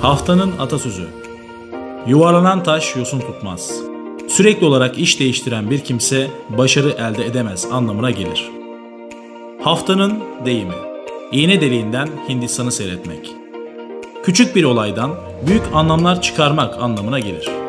Haftanın atasözü. Yuvarlanan taş yosun tutmaz. Sürekli olarak iş değiştiren bir kimse başarı elde edemez anlamına gelir. Haftanın deyimi. İğne deliğinden Hindistan'ı seyretmek. Küçük bir olaydan büyük anlamlar çıkarmak anlamına gelir.